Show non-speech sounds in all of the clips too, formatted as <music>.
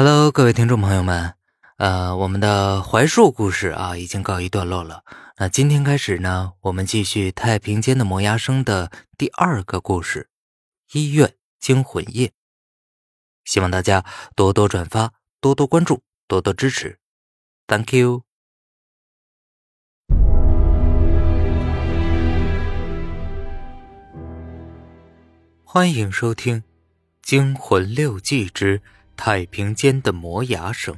Hello，各位听众朋友们，呃，我们的槐树故事啊已经告一段落了。那今天开始呢，我们继续太平间的磨牙声的第二个故事——医院惊魂夜。希望大家多多转发，多多关注，多多支持，Thank you。欢迎收听《惊魂六记之太平间的磨牙声》，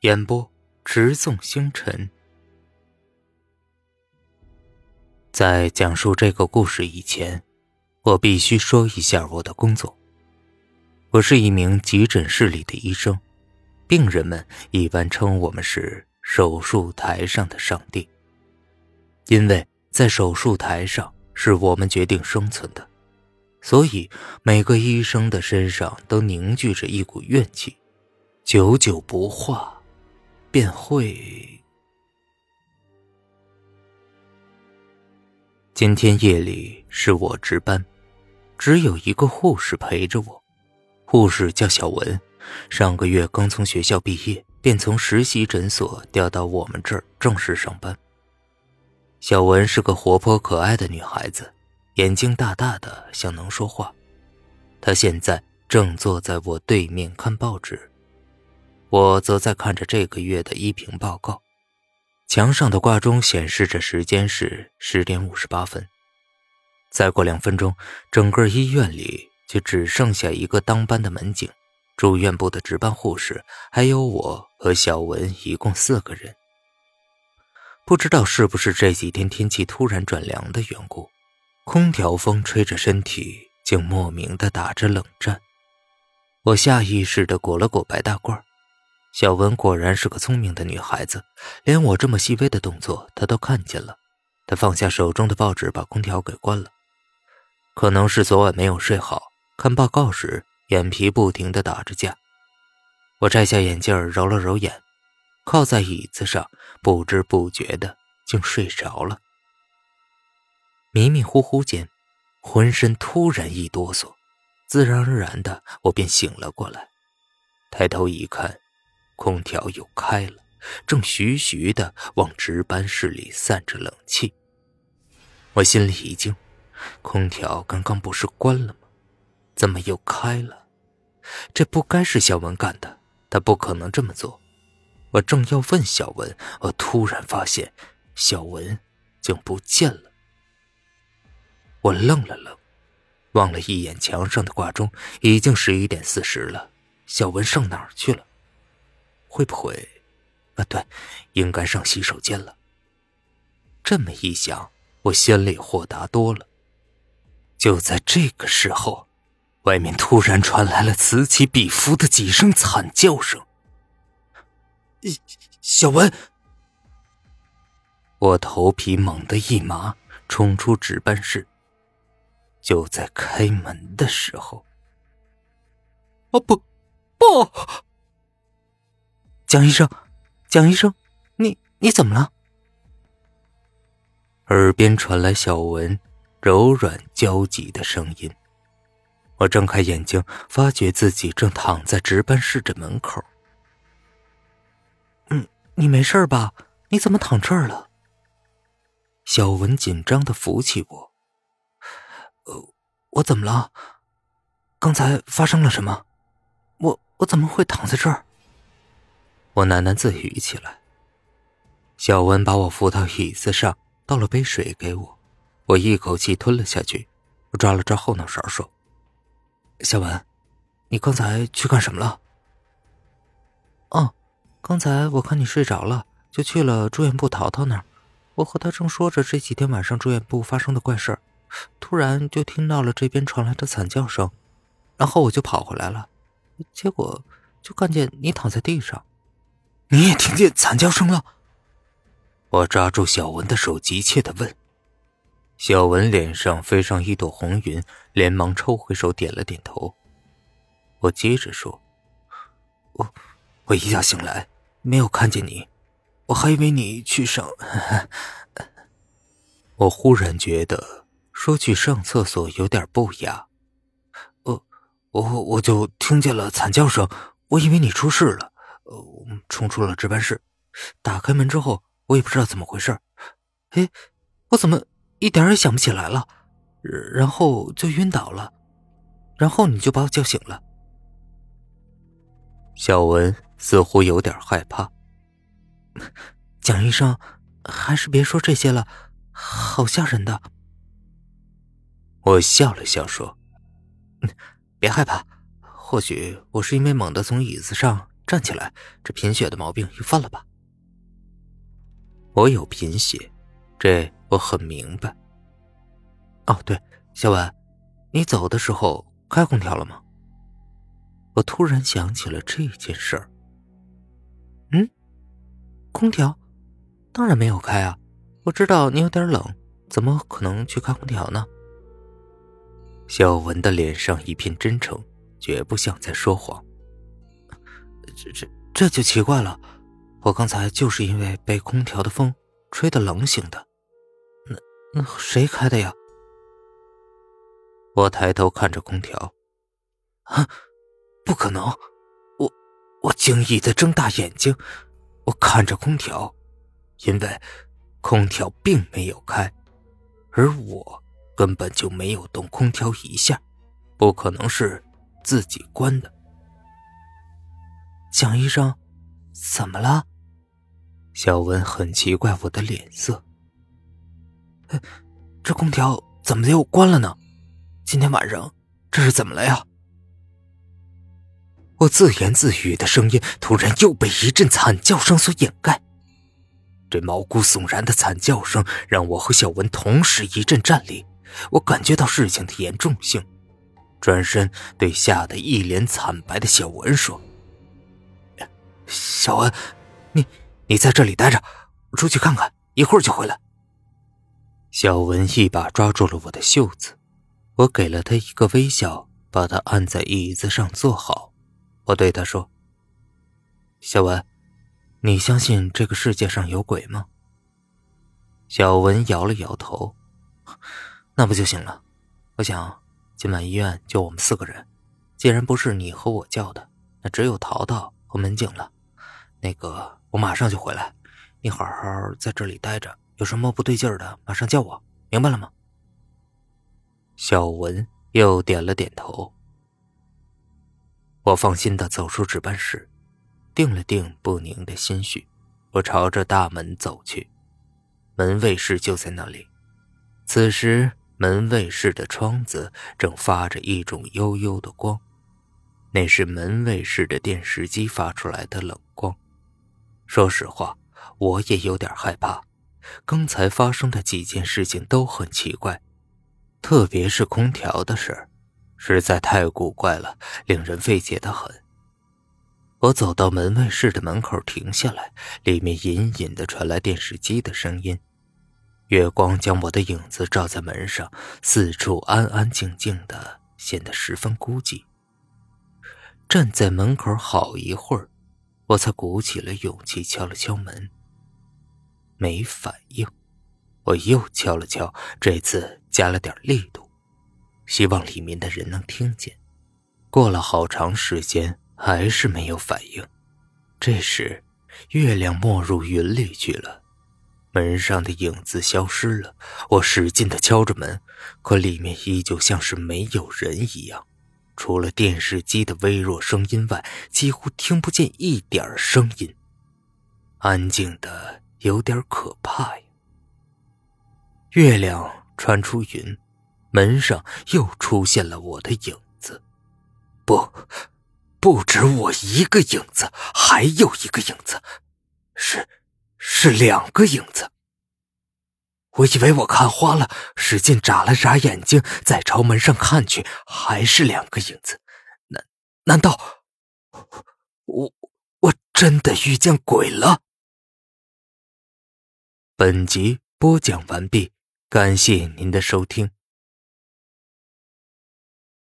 演播：直送星辰。在讲述这个故事以前，我必须说一下我的工作。我是一名急诊室里的医生，病人们一般称我们是手术台上的上帝，因为在手术台上是我们决定生存的。所以，每个医生的身上都凝聚着一股怨气，久久不化，便会。今天夜里是我值班，只有一个护士陪着我。护士叫小文，上个月刚从学校毕业，便从实习诊所调到我们这儿正式上班。小文是个活泼可爱的女孩子。眼睛大大的，像能说话。他现在正坐在我对面看报纸，我则在看着这个月的医评报告。墙上的挂钟显示着时间是十点五十八分。再过两分钟，整个医院里就只剩下一个当班的门警、住院部的值班护士，还有我和小文，一共四个人。不知道是不是这几天天气突然转凉的缘故。空调风吹着身体，竟莫名的打着冷战。我下意识的裹了裹白大褂。小文果然是个聪明的女孩子，连我这么细微的动作，她都看见了。她放下手中的报纸，把空调给关了。可能是昨晚没有睡好，看报告时眼皮不停的打着架。我摘下眼镜，揉了揉眼，靠在椅子上，不知不觉的竟睡着了。迷迷糊糊间，浑身突然一哆嗦，自然而然的我便醒了过来。抬头一看，空调又开了，正徐徐的往值班室里散着冷气。我心里一惊，空调刚刚不是关了吗？怎么又开了？这不该是小文干的，他不可能这么做。我正要问小文，我突然发现小文竟不见了。我愣了愣，望了一眼墙上的挂钟，已经十一点四十了。小文上哪儿去了？会不会……啊，对，应该上洗手间了。这么一想，我心里豁达多了。就在这个时候，外面突然传来了此起彼伏的几声惨叫声。小文，我头皮猛地一麻，冲出值班室。就在开门的时候，哦不，不！蒋医生，蒋医生，你你怎么了？耳边传来小文柔软焦急的声音。我睁开眼睛，发觉自己正躺在值班室的门口。嗯，你没事吧？你怎么躺这儿了？小文紧张的扶起我。我怎么了？刚才发生了什么？我我怎么会躺在这儿？我喃喃自语起来。小文把我扶到椅子上，倒了杯水给我，我一口气吞了下去。我抓了抓后脑勺说：“小文，你刚才去干什么了？”哦，刚才我看你睡着了，就去了住院部淘淘那儿。我和他正说着这几天晚上住院部发生的怪事儿。突然就听到了这边传来的惨叫声，然后我就跑回来了，结果就看见你躺在地上。你也听见惨叫声了？我抓住小文的手，急切的问。小文脸上飞上一朵红云，连忙抽回手，点了点头。我接着说：“我我一觉醒来没有看见你，我还以为你去上 <laughs>…… 我忽然觉得。”说去上厕所有点不雅，我我我就听见了惨叫声，我以为你出事了，呃，冲出了值班室。打开门之后，我也不知道怎么回事，哎，我怎么一点也想不起来了？然后就晕倒了，然后你就把我叫醒了。小文似乎有点害怕。蒋医生，还是别说这些了，好吓人的。我笑了笑说：“别害怕，或许我是因为猛地从椅子上站起来，这贫血的毛病又犯了吧。”我有贫血，这我很明白。哦，对，小文，你走的时候开空调了吗？我突然想起了这件事儿。嗯，空调，当然没有开啊！我知道你有点冷，怎么可能去开空调呢？小文的脸上一片真诚，绝不像在说谎。这这这就奇怪了，我刚才就是因为被空调的风吹得冷醒的。那那谁开的呀？我抬头看着空调，啊！不可能！我我惊异的睁大眼睛，我看着空调，因为空调并没有开，而我根本就没有动空调一下，不可能是自己关的。蒋医生，怎么了？小文很奇怪我的脸色。这空调怎么又关了呢？今天晚上这是怎么了呀？我自言自语的声音突然又被一阵惨叫声所掩盖。这毛骨悚然的惨叫声让我和小文同时一阵战栗。我感觉到事情的严重性，转身对吓得一脸惨白的小文说：“小文，你你在这里待着，出去看看，一会儿就回来。”小文一把抓住了我的袖子，我给了他一个微笑，把他按在椅子上坐好。我对他说：“小文，你相信这个世界上有鬼吗？”小文摇了摇头：“那不就行了？我想今晚医院就我们四个人，既然不是你和我叫的，那只有淘淘和门警了。那个，我马上就回来，你好好在这里待着，有什么不对劲的，马上叫我，明白了吗？”小文又点了点头。我放心的走出值班室，定了定不宁的心绪，我朝着大门走去。门卫室就在那里。此时，门卫室的窗子正发着一种幽幽的光，那是门卫室的电视机发出来的冷光。说实话，我也有点害怕。刚才发生的几件事情都很奇怪，特别是空调的事儿。实在太古怪了，令人费解的很。我走到门卫室的门口停下来，里面隐隐的传来电视机的声音。月光将我的影子照在门上，四处安安静静的，显得十分孤寂。站在门口好一会儿，我才鼓起了勇气敲了敲门。没反应，我又敲了敲，这次加了点力度。希望里面的人能听见。过了好长时间，还是没有反应。这时，月亮没入云里去了，门上的影子消失了。我使劲的敲着门，可里面依旧像是没有人一样，除了电视机的微弱声音外，几乎听不见一点声音，安静的有点可怕呀。月亮穿出云。门上又出现了我的影子，不，不止我一个影子，还有一个影子，是，是两个影子。我以为我看花了，使劲眨了眨眼睛，再朝门上看去，还是两个影子。难，难道我我真的遇见鬼了？本集播讲完毕，感谢您的收听。